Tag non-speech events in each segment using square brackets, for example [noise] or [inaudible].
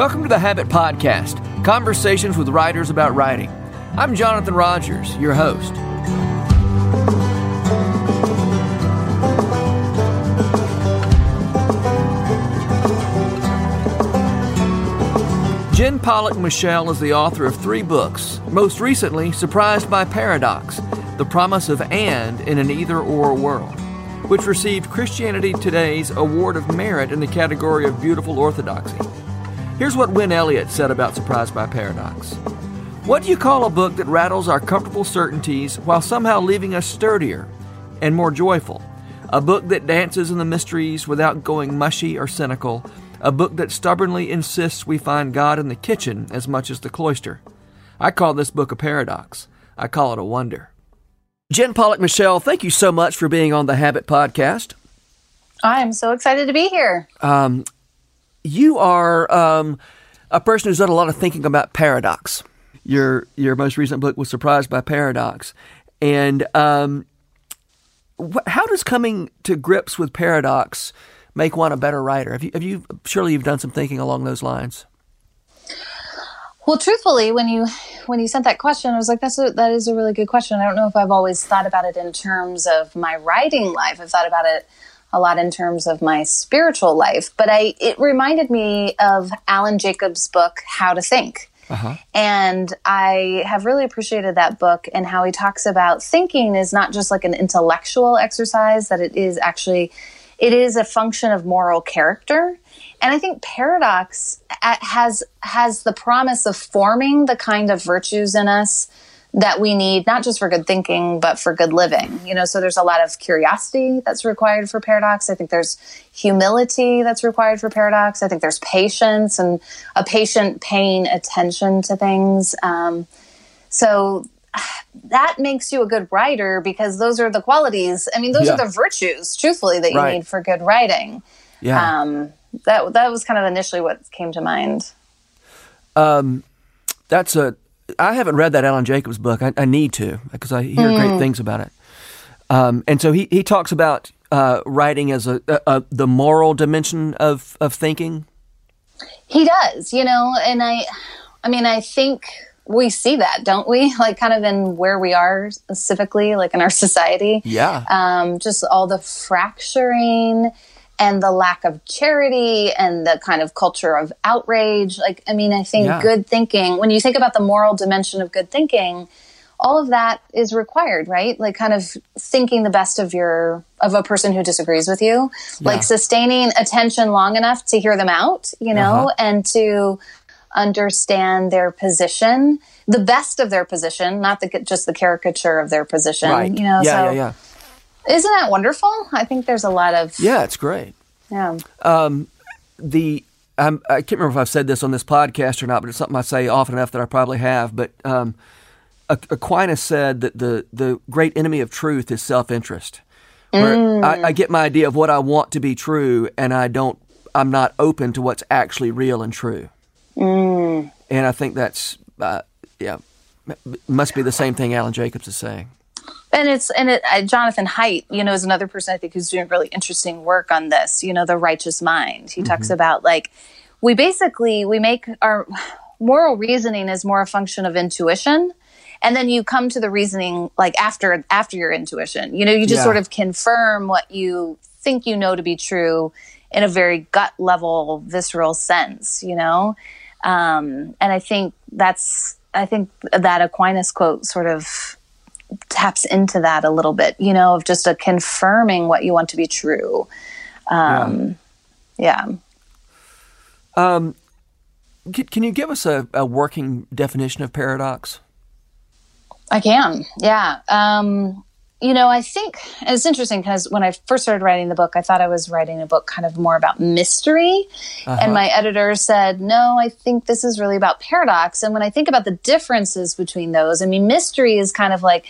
Welcome to the Habit Podcast, conversations with writers about writing. I'm Jonathan Rogers, your host. Jen Pollock Michel is the author of three books, most recently, Surprised by Paradox The Promise of And in an Either Or World, which received Christianity Today's Award of Merit in the category of Beautiful Orthodoxy. Here's what Win Elliott said about Surprised by Paradox. What do you call a book that rattles our comfortable certainties while somehow leaving us sturdier and more joyful? A book that dances in the mysteries without going mushy or cynical. A book that stubbornly insists we find God in the kitchen as much as the cloister. I call this book a paradox. I call it a wonder. Jen Pollock Michel, thank you so much for being on the Habit Podcast. I am so excited to be here. Um, you are um, a person who's done a lot of thinking about paradox. Your your most recent book was Surprised by Paradox, and um, wh- how does coming to grips with paradox make one a better writer? Have you have you surely you've done some thinking along those lines? Well, truthfully, when you when you sent that question, I was like, "That's a, that is a really good question." I don't know if I've always thought about it in terms of my writing life. I've thought about it a lot in terms of my spiritual life, but I it reminded me of Alan Jacobs' book How to Think. Uh-huh. And I have really appreciated that book and how he talks about thinking is not just like an intellectual exercise that it is actually it is a function of moral character. And I think paradox has has the promise of forming the kind of virtues in us that we need not just for good thinking but for good living you know? So there's a lot of curiosity that's required for paradox. I think there's humility that's required for paradox. I think there's patience and a patient paying attention to things. Um, so [sighs] that makes you a good writer because those are the qualities. I mean those yeah. are the virtues truthfully that you right. need for good writing. Yeah. Um, that that was kind of initially what came to mind. Um, that's a I haven't read that Alan Jacobs book. I, I need to because I hear mm. great things about it. Um, and so he, he talks about uh, writing as a, a, a, the moral dimension of, of thinking. He does, you know, and I, I mean, I think we see that, don't we? [laughs] Like, kind of in where we are specifically, like in our [laughs] society. Yeah. Um, just all the fracturing and the lack of charity and the kind of culture of outrage. Like, I mean, I think yeah. good thinking, when you think about the moral dimension of good thinking, all of that is required, right? Like kind of thinking the best of your of a person who disagrees with you, yeah. like sustaining attention long enough to hear them out, you know, uh-huh. and to understand their position, the best of their position, not the just the caricature of their position, right. you know. Yeah, so, yeah, yeah. Isn't that wonderful? I think there's a lot of yeah, it's great. Yeah. Um, the I'm, I can not remember if I've said this on this podcast or not, but it's something I say often enough that I probably have. But um, Aquinas said that the the great enemy of truth is self interest. Where mm. I, I, get my idea of what I want to be true, and I don't. I'm not open to what's actually real and true. Mm. And I think that's uh, yeah, must be the same thing Alan Jacobs is saying and it's and it, uh, Jonathan Haidt, you know, is another person I think who's doing really interesting work on this. You know, the righteous mind. He mm-hmm. talks about like we basically we make our moral reasoning is more a function of intuition, and then you come to the reasoning like after after your intuition. You know, you just yeah. sort of confirm what you think you know to be true in a very gut level, visceral sense. You know, um, and I think that's I think that Aquinas quote sort of taps into that a little bit, you know, of just a confirming what you want to be true. Um, yeah. yeah. Um, can you give us a, a, working definition of paradox? I can, yeah. Um, you know, I think it's interesting because when I first started writing the book, I thought I was writing a book kind of more about mystery. Uh-huh. And my editor said, no, I think this is really about paradox. And when I think about the differences between those, I mean, mystery is kind of like,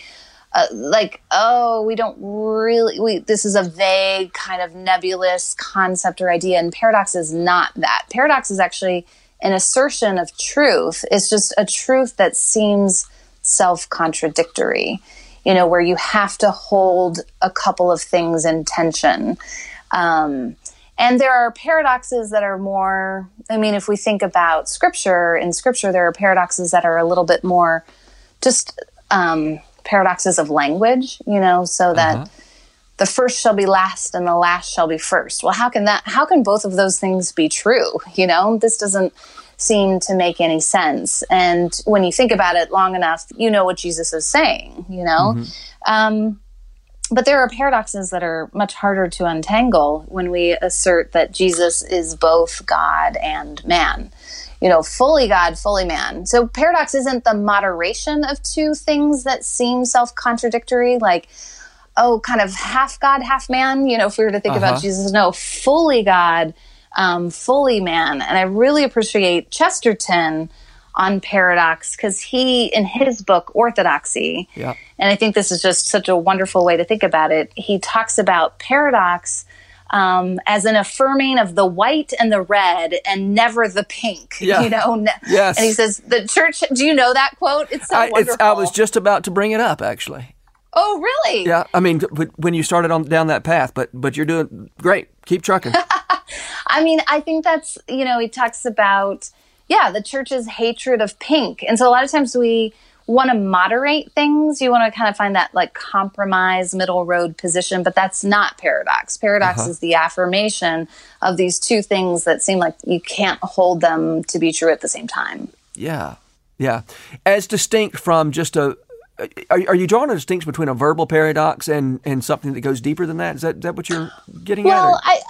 uh, like, oh, we don't really, we, this is a vague kind of nebulous concept or idea. And paradox is not that. Paradox is actually an assertion of truth. It's just a truth that seems self contradictory you know, where you have to hold a couple of things in tension. Um, And there are paradoxes that are more, I mean, if we think about scripture, in scripture, there are paradoxes that are a little bit more just um, paradoxes of language, you know, so that uh-huh. the first shall be last and the last shall be first. Well, how can that, how can both of those things be true? You know, this doesn't seem to make any sense. And when you think about it long enough, you know what Jesus is saying, you know? Mm-hmm. Um, but there are paradoxes that are much harder to untangle when we assert that Jesus is both God and man. You know, fully God, fully man. So paradox isn't the moderation of two things that seem self contradictory, like, oh, kind of half God, half man. You know, if we were to think uh-huh. about Jesus, no, fully God, um, fully man. And I really appreciate Chesterton on paradox because he, in his book, Orthodoxy, yeah. and I think this is just such a wonderful way to think about it, he talks about paradox. Um, as an affirming of the white and the red and never the pink. Yeah. You know, yes. And he says the church. Do you know that quote? It's so I, wonderful. It's, I was just about to bring it up, actually. Oh, really? Yeah. I mean, when you started on down that path, but but you're doing great. Keep trucking. [laughs] I mean, I think that's you know he talks about yeah, the church's hatred of pink. And so a lot of times we want to moderate things. You want to kind of find that like compromise middle road position, but that's not paradox. Paradox uh-huh. is the affirmation of these two things that seem like you can't hold them to be true at the same time. Yeah. Yeah. As distinct from just a are, are you drawing a distinction between a verbal paradox and, and something that goes deeper than that? Is that, is that what you're getting well, at? Well, I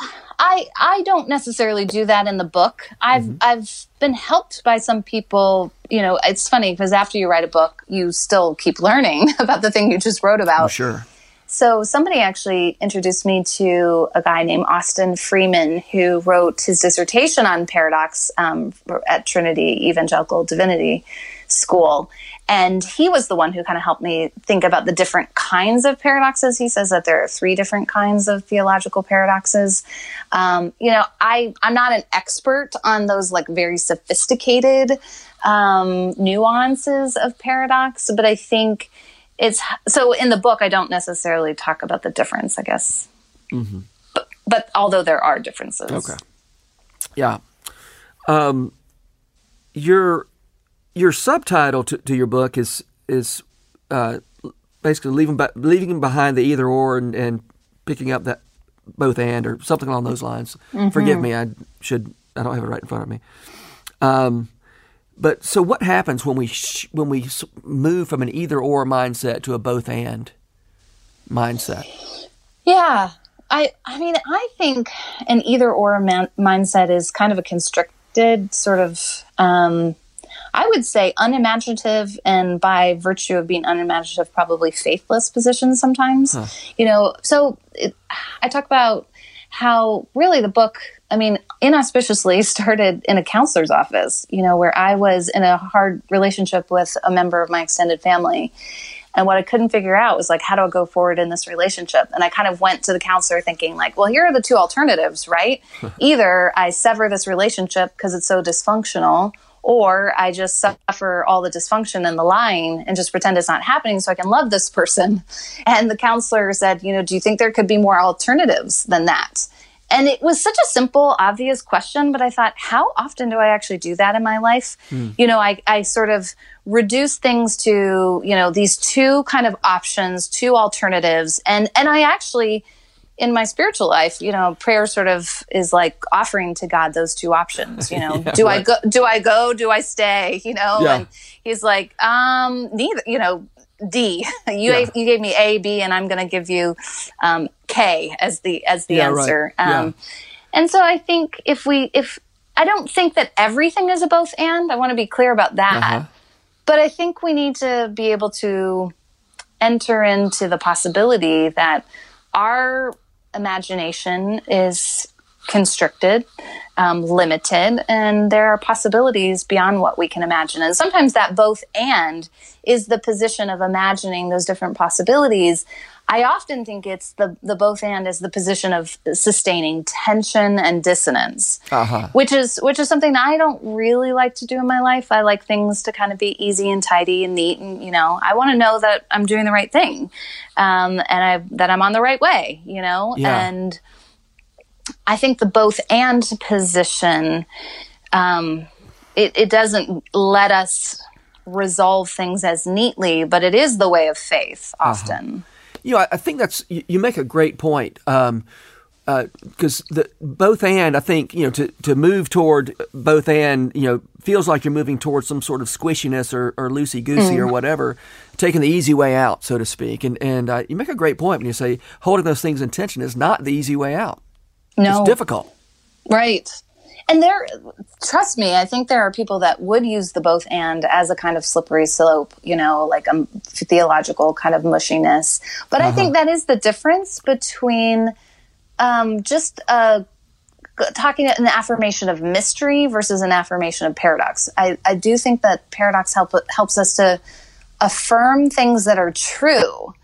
I I don't necessarily do that in the book. I've mm-hmm. I've been helped by some people. You know, it's funny because after you write a book, you still keep learning [laughs] about the thing you just wrote about. Oh, sure. So somebody actually introduced me to a guy named Austin Freeman who wrote his dissertation on paradox um, at Trinity Evangelical Divinity School. And he was the one who kind of helped me think about the different kinds of paradoxes. He says that there are three different kinds of theological paradoxes. Um, you know, I, I'm not an expert on those like very sophisticated um, nuances of paradox, but I think it's so in the book, I don't necessarily talk about the difference, I guess. Mm-hmm. But, but although there are differences. Okay. Yeah. Um, you're your subtitle to, to your book is is uh, basically leaving leaving behind the either or and, and, picking up that both and or something along those lines. Mm-hmm. Forgive me, I should I don't have it right in front of me. Um, but so what happens when we sh- when we move from an either or mindset to a both and mindset? Yeah, I I mean I think an either or man- mindset is kind of a constricted sort of. Um, I would say unimaginative and by virtue of being unimaginative, probably faithless positions sometimes. Huh. You know, so it, I talk about how really the book, I mean, inauspiciously [laughs] started in a counselor's office, you know, where I was in a hard relationship with a member of my extended family. And what I couldn't figure out was like, how do I go forward in this relationship? And I kind of went to the counselor thinking, like, well, here are the two alternatives, right? [laughs] Either I sever this relationship because it's so dysfunctional, or I just suffer all the dysfunction and the lying and just pretend it's not happening so I can love this person. [laughs] And the counselor said, you know, do you think there could be more alternatives than that? And it was such a simple, obvious question, but I thought, how often do I actually do that in my life? Mm. You know, I, I sort of reduce things to, you know, these two kind of options, two alternatives. And, and I actually, in my spiritual life, you know, prayer sort of is like offering to God those two options. You know, [laughs] yeah, do right. I go? Do I go? Do I stay? You know, yeah. and he's like, um, neither. You know, D. [laughs] You yeah. you gave me A, B, and I'm going to give you um, K as the as the answer. Right. Um, and so I think if we if I don't think that everything is a both and. I want to be clear about that. Uh-huh. But I think we need to be able to enter into the possibility that our imagination is constricted, um, limited, and there are possibilities beyond what we can imagine. And sometimes that both and is the position of imagining those different possibilities. I often think it's the, the both and is the position of sustaining tension and dissonance, uh-huh. which is which is something I don't really like to do in my life. I like things to kind of be easy and tidy and neat, and you know, I want to know that I'm doing the right thing, um, and I that I'm on the right way, you know, yeah. and I think the both and position, um, it, it doesn't let us resolve things as neatly, but it is the way of faith often. Uh-huh. You know, I, I, think that's you, you, make a great point. Um, because uh, the both and I think you know to to move toward both and you know feels like you're moving towards some sort of squishiness or, or loosey goosey mm. or whatever, taking the easy way out, so to speak. And and uh, you make a great point when you say holding those things in tension is not the easy way out. No, it's difficult. Right. And there, trust me, I think there are people that would use the both and as a kind of slippery slope, you know, like a theological kind of mushiness. But uh-huh. I think that is the difference between um, just uh, talking an affirmation of mystery versus an affirmation of paradox. I, I do think that paradox help, helps us to affirm things that are true.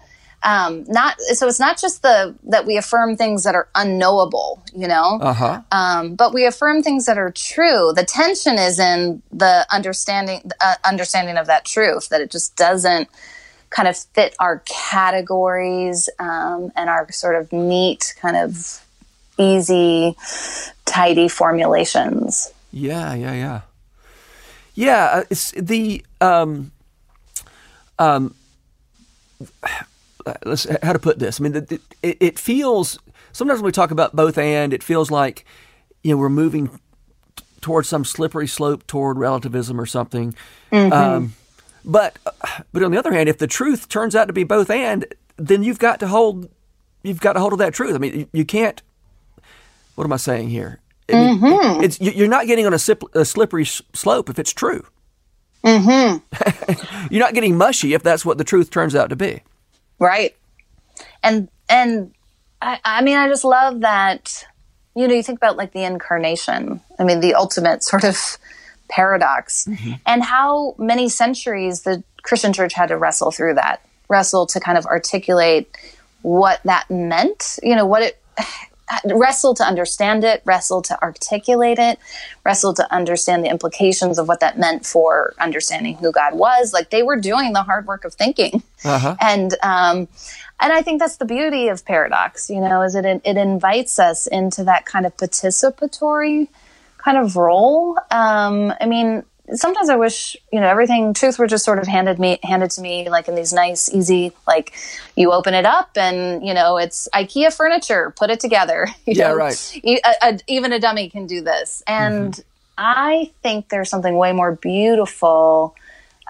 Um, not so it's not just the that we affirm things that are unknowable, you know, uh-huh. um, but we affirm things that are true. The tension is in the understanding uh, understanding of that truth that it just doesn't kind of fit our categories um, and our sort of neat, kind of easy, tidy formulations. Yeah, yeah, yeah. Yeah, uh, it's the um, um, let's how to put this. I mean, it, it, it feels sometimes when we talk about both and, it feels like you know we're moving towards some slippery slope toward relativism or something. Mm-hmm. Um, but but on the other hand, if the truth turns out to be both and, then you've got to hold you've got to hold to that truth. I mean, you, you can't. What am I saying here? I mean, mm-hmm. It's you're not getting on a, sip, a slippery slope if it's true. Mm-hmm. [laughs] you're not getting mushy if that's what the truth turns out to be. Right. And and I, I mean, I just love that. You know, you think about like the incarnation. I mean, the ultimate sort of paradox mm-hmm. and how many centuries the Christian church had to wrestle through that, wrestle to kind of articulate what that meant, you know, what it wrestle to understand it, wrestle to articulate it, wrestle to understand the implications of what that meant for understanding who God was. Like they were doing the hard work of thinking, uh-huh. and um, and I think that's the beauty of paradox. You know, is it it invites us into that kind of participatory kind of role. Um, I mean, sometimes I wish you know everything truth were just sort of handed me handed to me like in these nice, easy like you open it up and you know it's IKEA furniture, put it together. [laughs] yeah, know? right. A, a, even a dummy can do this, and mm-hmm. I think there's something way more beautiful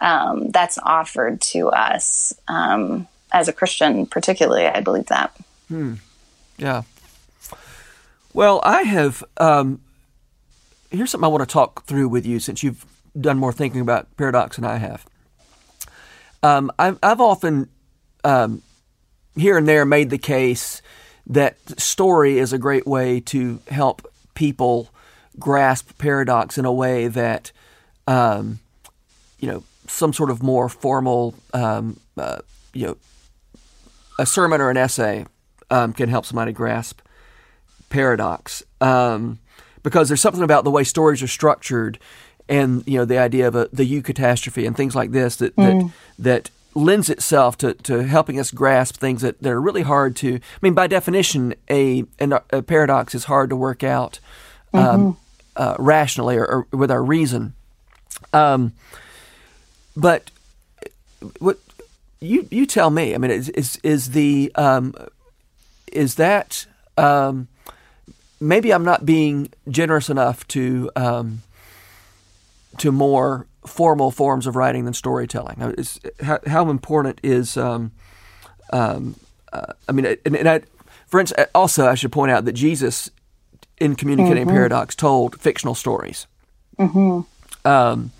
um, that's offered to us um, as a Christian, particularly. I believe that. Hmm. Yeah. Well, I have um, here's something I want to talk through with you since you've done more thinking about paradox than I have. Um, I've, I've, often um, here and there made the case that story is a great way to help people grasp paradox in a way that um, you know some sort of more formal um, uh, you know a sermon or an essay um, can help somebody grasp paradox. Um, because there's something about the way stories are structured and you know the idea of a, the catastrophe and things like this that mm. that, that lends itself to, to helping us grasp things that, that are really hard to. I mean, by definition, a a paradox is hard to work out um, mm-hmm. uh, rationally or, or, with our reason. Um, but what you you tell me? I mean, is is, is the um, is that um, maybe I'm not being generous enough to um, to more formal forms of writing than storytelling. How, how, important is um, um, uh, I mean, and, and I, for instance, also I should point out that Jesus, in communicating mm-hmm. paradox, told fictional stories. Mm-hmm. Um,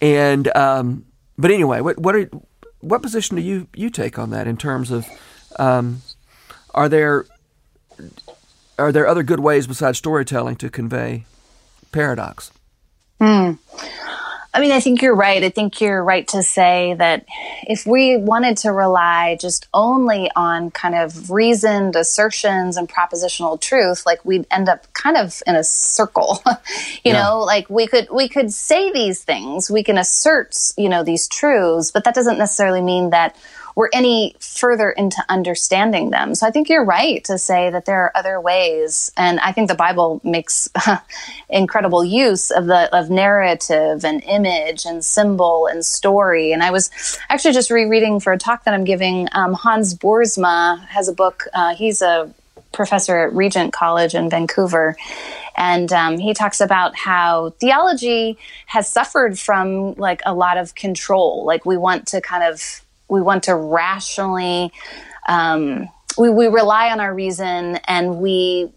and um, but anyway, what what are what position do you you take on that in terms of um, are there are there other good ways besides storytelling to convey paradox? Hmm. I mean, I think you're right. I think you're right to say that if we wanted to rely just only on kind of reasoned assertions and propositional truth, like we'd end up kind of in a circle. [laughs] you yeah. know, like we could we could say these things, we can assert, you know, these truths, but that doesn't necessarily mean that we're any further into understanding them. So I think you're right to say that there are other ways, and I think the Bible makes [laughs] incredible use of the of narrative and image and symbol and story. And I was actually just rereading for a talk that I'm giving. Um, Hans Boersma has a book. Uh, he's a professor at Regent College in Vancouver. And um, he talks about how theology has suffered from like a lot of control. Like we want to kind of, we want to rationally, um, we, we rely on our reason and we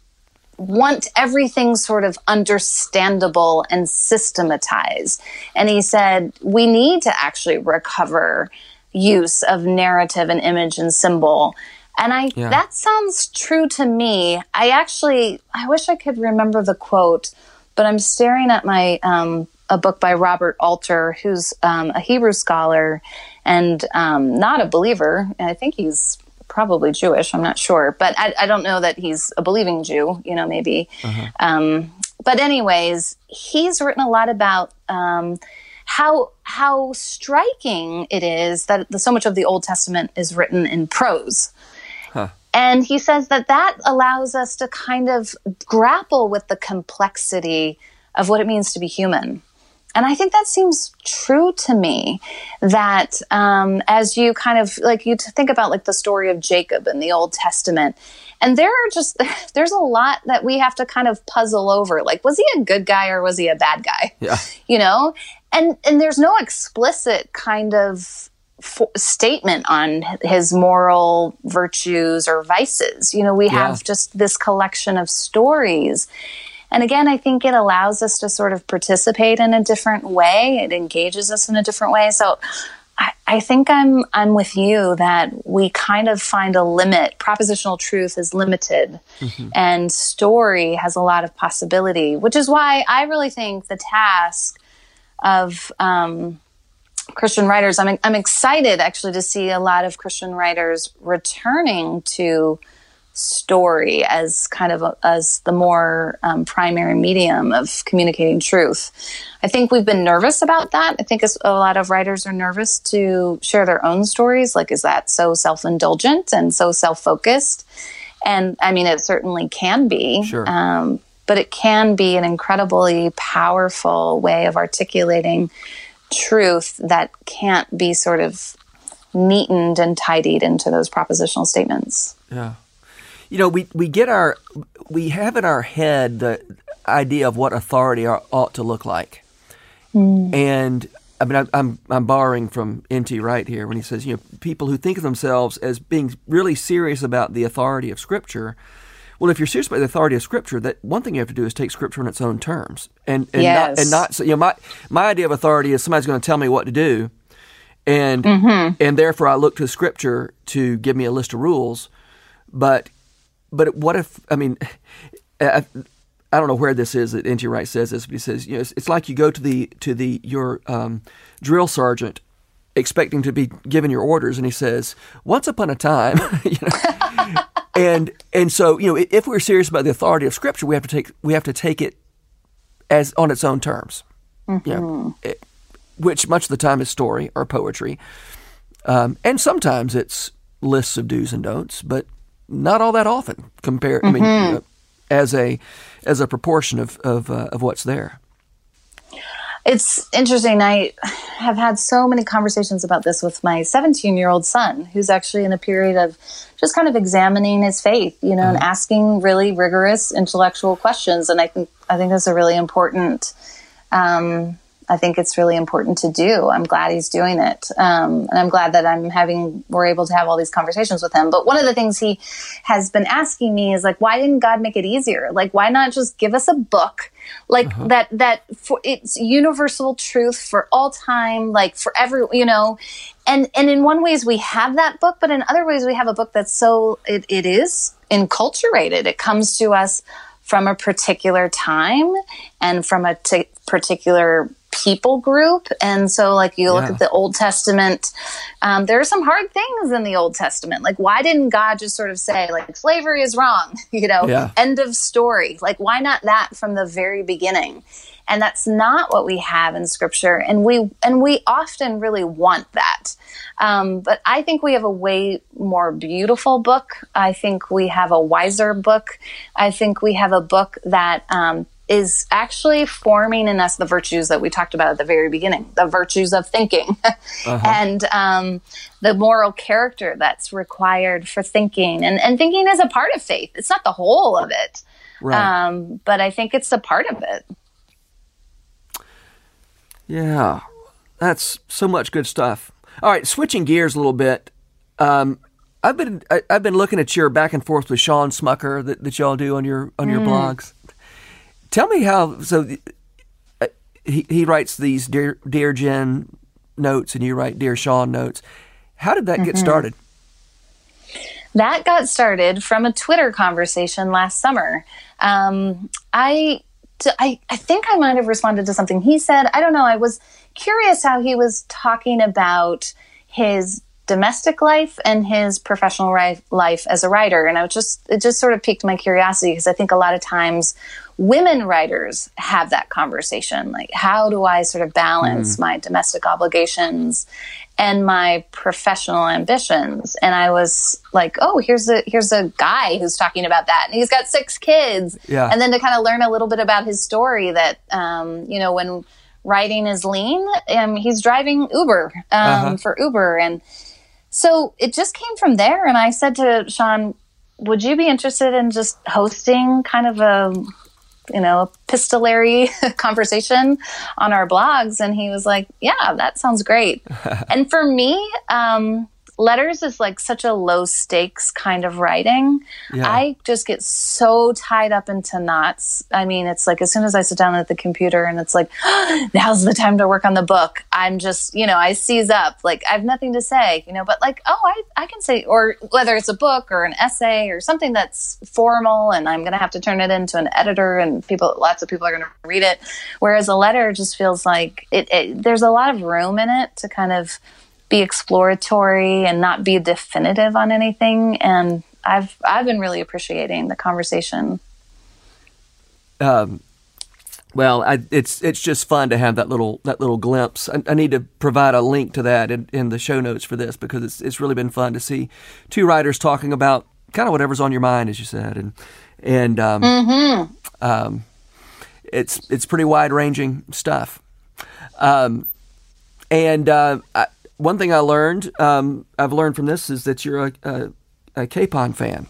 want everything sort of understandable and systematized. And he said, we need to actually recover use of narrative and image and symbol and I yeah. that sounds true to me. I actually I wish I could remember the quote, but I'm staring at my um, a book by Robert Alter, who's um, a Hebrew scholar and um, not a believer. I think he's probably Jewish. I'm not sure, but I, I don't know that he's a believing Jew. You know, maybe. Uh-huh. Um, but anyways, he's written a lot about um, how how striking it is that the, so much of the Old Testament is written in prose. And he says that that allows us to kind of grapple with the complexity of what it means to be human. And I think that seems true to me that um, as you kind of like you think about like the story of Jacob in the Old Testament, and there are just [laughs] there's a lot that we have to kind of puzzle over. Like, was he a good guy or was he a bad guy? Yeah, [laughs] you know, and and there's no explicit kind of statement on his moral virtues or vices. You know, we yeah. have just this collection of stories. And again, I think it allows us to sort of participate in a different way. It engages us in a different way. So I, I think I'm I'm with you that we kind of find a limit. Propositional truth is limited mm-hmm. and story has a lot of possibility, which is why I really think the task of um, Christian writers. I'm I'm excited actually to see a lot of Christian writers returning to story as kind of a, as the more um, primary medium of communicating truth. I think we've been nervous about that. I think a lot of writers are nervous to share their own stories. Like, is that so self indulgent and so self focused? And I mean, it certainly can be. Sure. Um, but it can be an incredibly powerful way of articulating truth that can't be sort of neatened and tidied into those propositional statements. Yeah. You know, we, we get our, we have in our head the idea of what authority are, ought to look like. Mm. And I mean, I, I'm I'm borrowing from N.T. Wright here when he says, you know, people who think of themselves as being really serious about the authority of Scripture well, if you're serious about the authority of Scripture, that one thing you have to do is take Scripture in its own terms, and and yes. not and not so, you know my my idea of authority is somebody's going to tell me what to do, and mm-hmm. and therefore I look to Scripture to give me a list of rules, but but what if I mean. [laughs] I, I don't know where this is that N.T. Wright says this, but he says, you know, it's, it's like you go to the to the your um, drill sergeant expecting to be given your orders, and he says, "Once upon a time," [laughs] you know, and and so you know if we're serious about the authority of Scripture, we have to take we have to take it as on its own terms. Mm-hmm. You know, it, which much of the time is story or poetry, um, and sometimes it's lists of do's and don'ts, but not all that often. Compare, mm-hmm. I mean, mm-hmm. know, as a as a proportion of of, uh, of what's there it's interesting. I have had so many conversations about this with my 17 year old son, who's actually in a period of just kind of examining his faith, you know, mm-hmm. and asking really rigorous intellectual questions. And I think I think that's a really important um, I think it's really important to do. I'm glad he's doing it. Um, and I'm glad that I'm having, we're able to have all these conversations with him. But one of the things he has been asking me is like, why didn't God make it easier? Like, why not just give us a book like uh-huh. that, that for, it's universal truth for all time, like for every, you know, and, and in one ways we have that book, but in other ways we have a book that's so, it, it is enculturated. It comes to us from a particular time and from a t- particular people group. And so, like, you look yeah. at the Old Testament, um, there are some hard things in the Old Testament. Like, why didn't God just sort of say, like, slavery is wrong? [laughs] You know, yeah. end of story. Like, why not that from the very beginning? And that's not what we have in Scripture. And we and we often really want that. Um, but I think we have a way more beautiful book. I think we have a wiser book. I think we have a book that um, is actually forming in us the virtues that we talked about at the very beginning the virtues of thinking. [laughs] Uh-huh. and um, the moral character that's required for thinking. And, and thinking is a part of faith. It's not the whole of it. Right. um, but i think it's a part of it. Yeah. That's so much good stuff. All right switching gears a little bit. Um, I've been I, have been looking at your back and forth with Shawn Smucker that, that y'all do on your on your mm. blogs, Tell me how. So uh, he he writes these dear dear Jen notes, and you write dear Shawn notes. How did that mm-hmm. get started? That got started from a Twitter conversation last summer. Um, I, I, I think I might have responded to something he said. I don't know. I was curious how he was talking about his domestic life and his professional life as a writer. And I was just, it just sort of piqued my curiosity because I think a lot of times women writers have that conversation like how do i sort of balance mm. my domestic obligations and my professional ambitions and i was like oh here's a here's a guy who's talking about that and he's got six kids yeah. and then to kind of learn a little bit about his story that um, you know when writing is lean um, he's driving uber um, uh-huh. for uber and so it just came from there and i said to shawn would you be interested in just hosting kind of a you know, epistolary [laughs] conversation on our blogs. And he was like, yeah, that sounds great. [laughs] and for me, um, letters is like such a low stakes kind of writing. Yeah. I just get so tied up into knots. I mean, it's like as soon as I sit down at the computer and it's like, oh, [gasps] now's the time to work on the book, I'm just, you know, I seize up. Like I have nothing to say, you know, but like, oh, I, I can say, or whether it's a book or an essay or something that's formal and I'm going to have to turn it into an editor and people, lots of people are going to read it. Whereas a letter just feels like it, it there's a lot of room in it to kind of, be exploratory and not be definitive on anything. And I've I've been really appreciating the conversation. Um, well, I, it's it's just fun to have that little that little glimpse. I, I, need to provide a link to that in, in the show notes for this because it's it's really been fun to see two writers talking about kind of whatever's on your mind, as you said, and and um, mm-hmm. um, it's it's pretty wide ranging stuff. Um, and uh, I, one thing I learned, um, I've learned from this is that you're a, a, a Capon fan.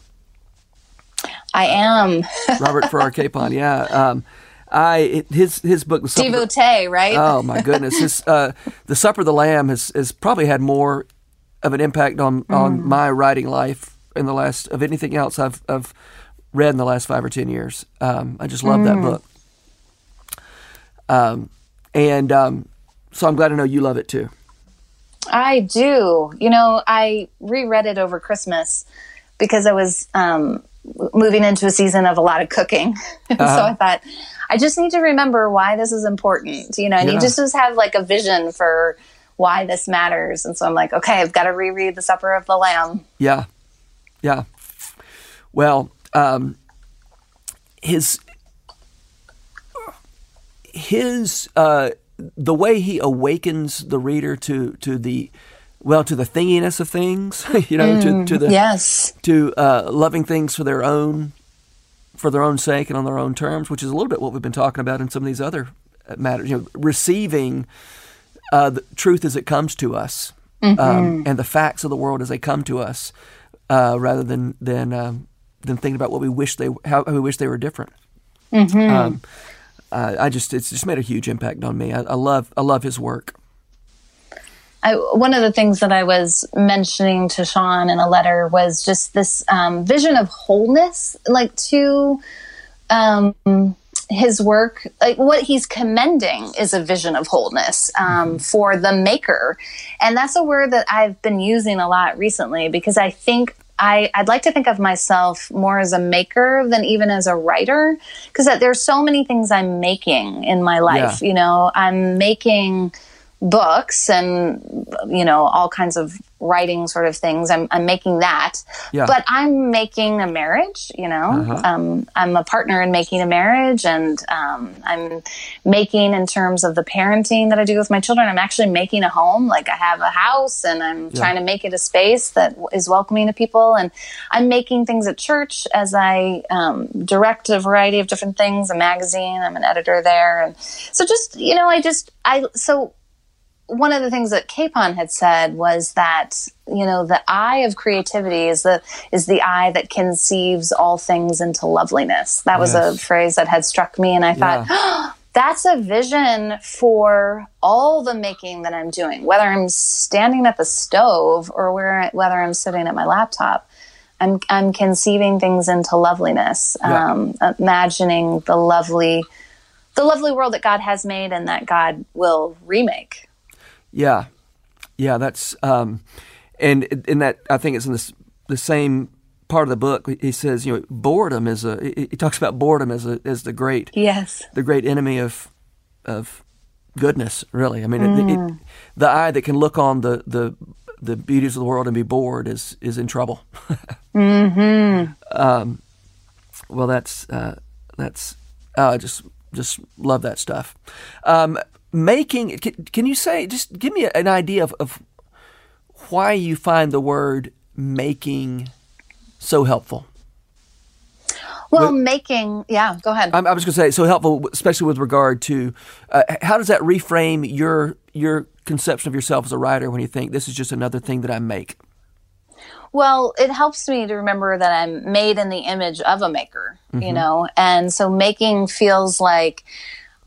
I am. [laughs] Robert Farrar Capon, yeah. Um, I his his book the Supper, Devotee, right? Oh my goodness, his uh, the Supper of the Lamb has has probably had more of an impact on mm. on my writing life in the last of anything else I've I've read in the last five or ten years. Um, I just love mm. that book. Um, and um, so I'm glad to know you love it too. I do. You know, I reread it over Christmas because I was um, moving into a season of a lot of cooking. [laughs] Uh-huh. so I thought, I just need to remember why this is important. You know, I yeah. need to just have like a vision for why this matters. And so I'm like, okay, I've got to reread The Supper of the Lamb. Yeah. Yeah. Well, um, his, his, uh, the way he awakens the reader to to the well to the thinginess of things, [laughs] you know, mm, to, to the yes to uh, loving things for their own for their own sake and on their own terms, which is a little bit what we've been talking about in some of these other uh, matters. You know, receiving uh, the truth as it comes to us, mm-hmm. um, and the facts of the world as they come to us, uh, rather than than um, than thinking about what we wish they how, how we wish they were different. Mm-hmm. Um, uh, I just it's just made a huge impact on me. I, I love I love his work. I, one of the things that I was mentioning to Shawn in a letter was just this um, vision of wholeness, like to um, his work. Like what he's commending is a vision of wholeness um, mm-hmm. for the maker, and that's a word that I've been using a lot recently because I think I, would like to think of myself more as a maker than even as a writer because there's so many things I'm making in my life. Yeah. You know, I'm making books and you know all kinds of writing sort of things. I'm, I'm making that. Yeah. but i'm making a marriage you know? Uh-huh. um, i'm a partner in making a marriage and um, i'm making in terms of the parenting that i do with my children. I'm actually making a home. Like i have a house and i'm trying to make it a space that is welcoming to people. And i'm making things at church as i um, direct a variety of different things a magazine. I'm an editor there. And so just you know i just i so one of the things that Capon had said was that you know the eye of creativity is the is the eye that conceives all things into loveliness. That was a phrase that had struck me, and I thought. [gasps] That's a vision for all the making that I'm doing, whether I'm standing at the stove or where, whether I'm sitting at my laptop. I'm, I'm conceiving things into loveliness, Yeah. um, imagining the lovely, the lovely world that God has made and that God will remake. Yeah, yeah, that's um, and in that I think it's in this the same part of the book. He says, you know, boredom is a. He he talks about boredom as a as the great Yes. the great enemy of of goodness. Really, I mean, it, it, the eye that can look on the the the beauties of the world and be bored is is in trouble. [laughs] mm-hmm. um, well, that's uh, that's uh, I just just love that stuff. Um, making can, can you say just give me an idea of, of why you find the word making so helpful? Well, making, yeah, go ahead. I'm, I was going to say so helpful, especially with regard to uh, how does that reframe your your conception of yourself as a writer when you think this is just another thing that I make? Well, it helps me to remember that I'm made in the image of a maker, Mm-hmm. you know, and so making feels like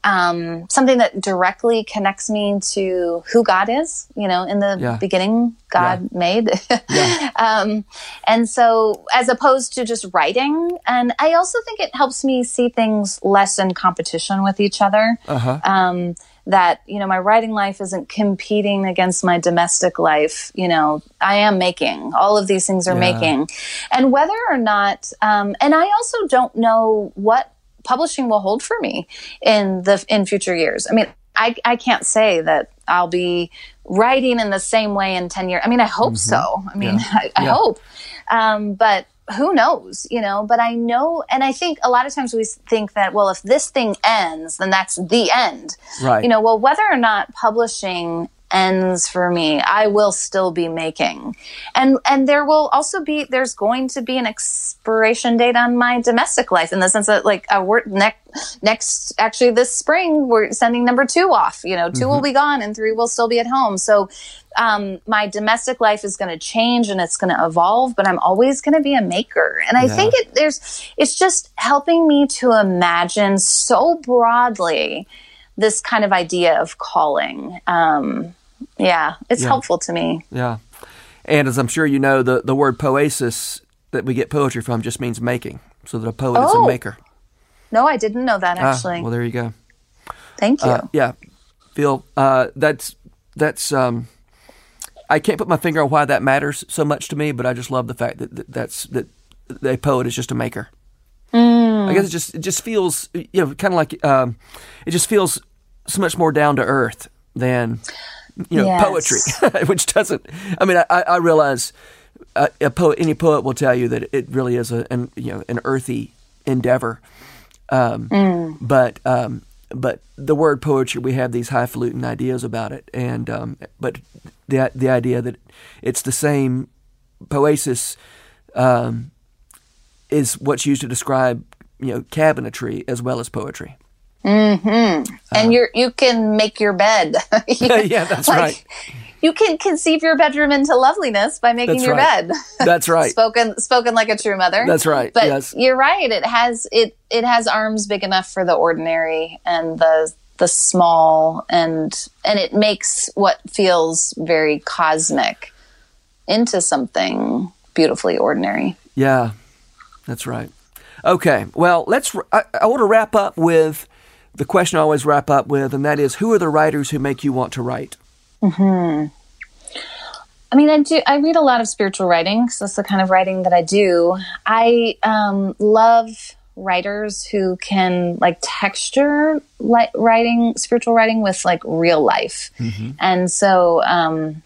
um, something that directly connects me to who God is. You know, in the Yeah. beginning, God made. [laughs] um, and so, as opposed to just writing, and I also think it helps me see things less in competition with each other. Uh-huh. Um, that you know, my writing life isn't competing against my domestic life. You know, I am making all of these things are Yeah. making, and whether or not, um, and I also don't know what publishing will hold for me in the in future years. I mean, I I can't say that I'll be writing in the same way in 10 years. I mean, I hope so. I mean, Mm-hmm. Yeah. I, [laughs] I Yeah. hope. Um, but who knows, you know, but I know, and I think a lot of times we think that, well, if this thing ends, then that's the end. Right. You know, well, whether or not publishing ends for me, I will still be making. And, and there will also be, there's going to be an expiration date on my domestic life in the sense that like, uh, we're next, next, actually this spring, we're sending number two off, you know, 2 will be gone and three will still be at home. So, um, my domestic life is going to change and it's going to evolve, but I'm always going to be a maker. And I Yeah. think it, there's, it's just helping me to imagine so broadly this kind of idea of calling. Um, yeah, it's Yeah. helpful to me. Yeah. And as I'm sure you know, the, the word poiesis that we get poetry from just means making. So that a poet is a Oh, maker. No, I didn't know that Ah, actually. well, there you go. Thank you. Uh, yeah, Phil, uh, that's that's. Um, I can't put my finger on why that matters so much to me, but I just love the fact that, that that's that a poet is just a maker. I guess it just it just feels you know kind of like um, it just feels so much more down to earth than you know Yes. poetry, [laughs] which doesn't. I mean, I, I realize uh, a poet, any poet will tell you that it really is a an, you know an earthy endeavor. Um, But um, but the word poetry, we have these highfalutin ideas about it, and um, but the the idea that it's the same poiesis um, is what's used to describe you know cabinetry as well as poetry. Mm-hmm. and uh, you're you can make your bed. [laughs] [laughs] Yeah, that's right. You can conceive your bedroom into loveliness by making That's your right. bed. [laughs] That's right. spoken spoken like a true mother. That's right, But yes. you're right. It has it it has arms big enough for the ordinary and the the small and and it makes what feels very cosmic into something beautifully ordinary. Yeah, that's right. Okay, well, let's. I, I want to wrap up with the question I always wrap up with, and that is, who are the writers who make you want to write? I mean, I do. I read a lot of spiritual writing because that's the kind of writing that I do. I um, love writers who can like texture like writing spiritual writing with like real life mm-hmm. and so um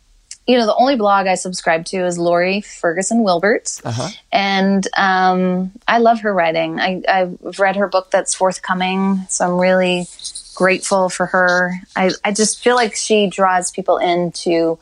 you know the only blog i subscribe to is lore ferguson wilbert uh-huh. and um i love her writing. I, i've read her book that's forthcoming so i'm really grateful for her. I i just feel like she draws people into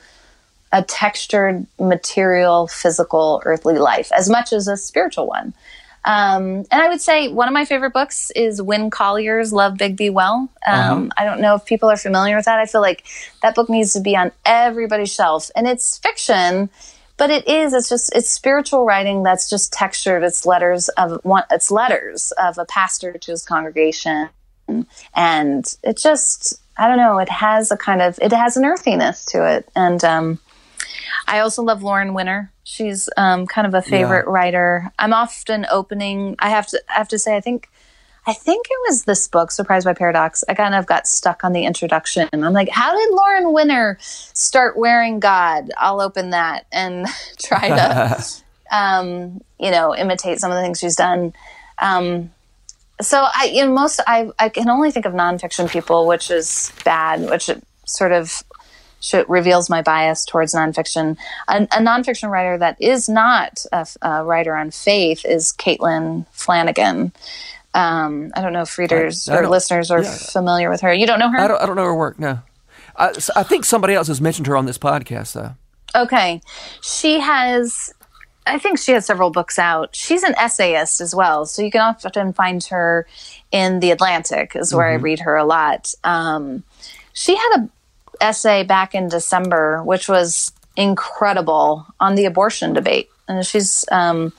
a textured material physical earthly life as much as a spiritual one um, and I would say one of my favorite books is Winn Collier's Love Big Be Well. Um, uh-huh. I don't know if people are familiar with that. I feel like that book needs to be on everybody's shelf. And it's fiction, but it is, it's just, it's spiritual writing that's just textured. It's letters of one, it's letters of a pastor to his congregation. And it just, I don't know, it has a kind of, it has an earthiness to it. And, um, I also love Lauren Winner. She's um, kind of a favorite yeah. writer. I'm often opening. I have to I have to say I think I think it was this book, Surprised by Paradox. I kind of got stuck on the introduction. I'm like, how did Lauren Winner start wearing God? I'll open that and [laughs] try to, [laughs] um, you know, imitate some of the things she's done. Um, so I, you know, most I, I can only think of nonfiction people, which is bad, which sort of reveals my bias towards nonfiction. A, a nonfiction writer that is not a, a writer on faith is Caitlin Flanagan. Um, I don't know if readers I, I or listeners are yeah. familiar with her. You don't know her? I don't, I don't know her work, no. I, I think somebody else has mentioned her on this podcast, though. Okay. She has I think she has several books out. She's an essayist as well, so you can often find her in the Atlantic, is where mm-hmm. I read her a lot. Um, she had a essay back in December, which was incredible on the abortion debate. And she's um,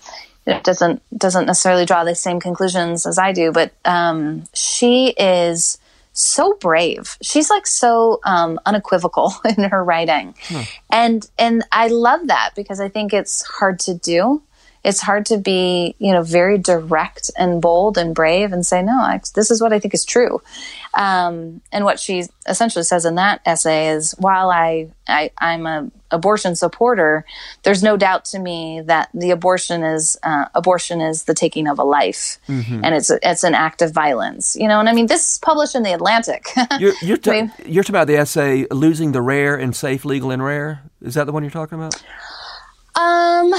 doesn't doesn't necessarily draw the same conclusions as I do, but um, she is so brave. She's like so um, unequivocal [laughs] in her writing, hmm. and and I love that because I think it's hard to do it's hard to be, you know, very direct and bold and brave and say, no, I, this is what I think is true. Um, and what she essentially says in that essay is, while I, I am a abortion supporter, there's no doubt to me that the abortion is uh, abortion is the taking of a life, mm-hmm. and it's it's an act of violence. You know, and I mean, this is published in the Atlantic. [laughs] you're you're, ta- I mean, you're talking about the essay "Losing the Rare and Safe, Legal and Rare." Is that the one you're talking about? Um.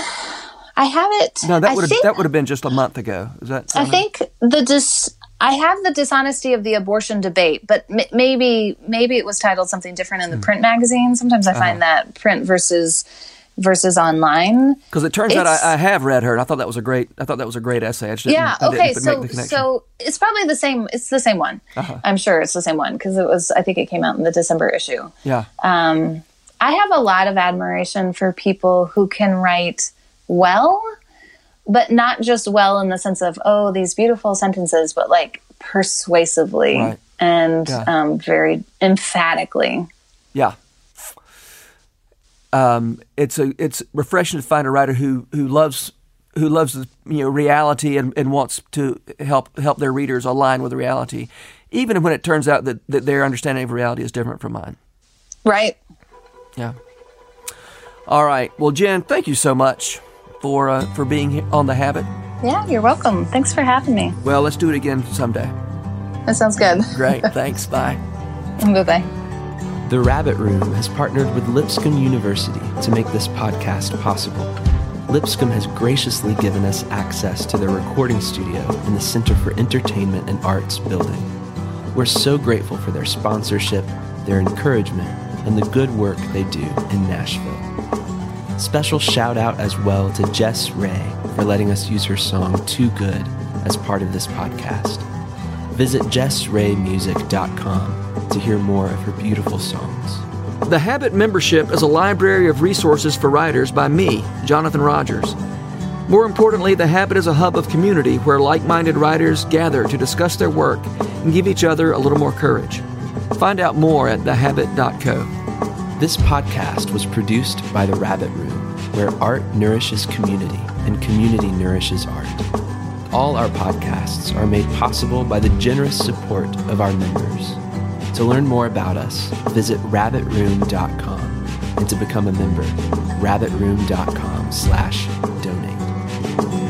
I have it. No, that would have that would have been just a month ago. Is that? I think the dis. I have the dishonesty of the abortion debate, but m- maybe maybe it was titled something different in the mm. print magazine. Sometimes I uh-huh. find that print versus versus online. Because it turns it's, out I, I, have read her. and I thought that was a great. I thought that was a great essay. I yeah. okay. so so it's probably the same. It's the same one. Uh-huh. I'm sure it's the same one because it was. I think it came out in the December issue. Yeah. Um, I have a lot of admiration for people who can write well, but not just well in the sense of, oh, these beautiful sentences, but like persuasively right. and yeah. um, very emphatically. Yeah. Um, it's a it's refreshing to find a writer who who loves who loves you know reality and, and wants to help help their readers align with reality, even when it turns out that, that their understanding of reality is different from mine. Right. Yeah. All right. Well, Jen, thank you so much for uh, for being on the habit. Yeah, you're welcome. Thanks for having me. Well, let's do it again someday. That sounds good. Great. [laughs] Thanks. Bye. Bye bye. The Rabbit Room has partnered with Lipscomb University to make this podcast possible. Lipscomb has graciously given us access to their recording studio in the Center for Entertainment and Arts building. We're so grateful for their sponsorship, their encouragement, and the good work they do in Nashville. Special shout out as well to Jess Ray for letting us use her song Too Good as part of this podcast. Visit jessraymusic.com to hear more of her beautiful songs. The Habit membership is a library of resources for writers by me, Jonathan Rogers. More importantly, The Habit is a hub of community where like minded writers gather to discuss their work and give each other a little more courage. Find out more at thehabit.co. This podcast was produced by The Rabbit Room, where art nourishes community and community nourishes art. All our podcasts are made possible by the generous support of our members. To learn more about us, visit rabbitroom.com and to become a member, rabbitroom.com slash donate.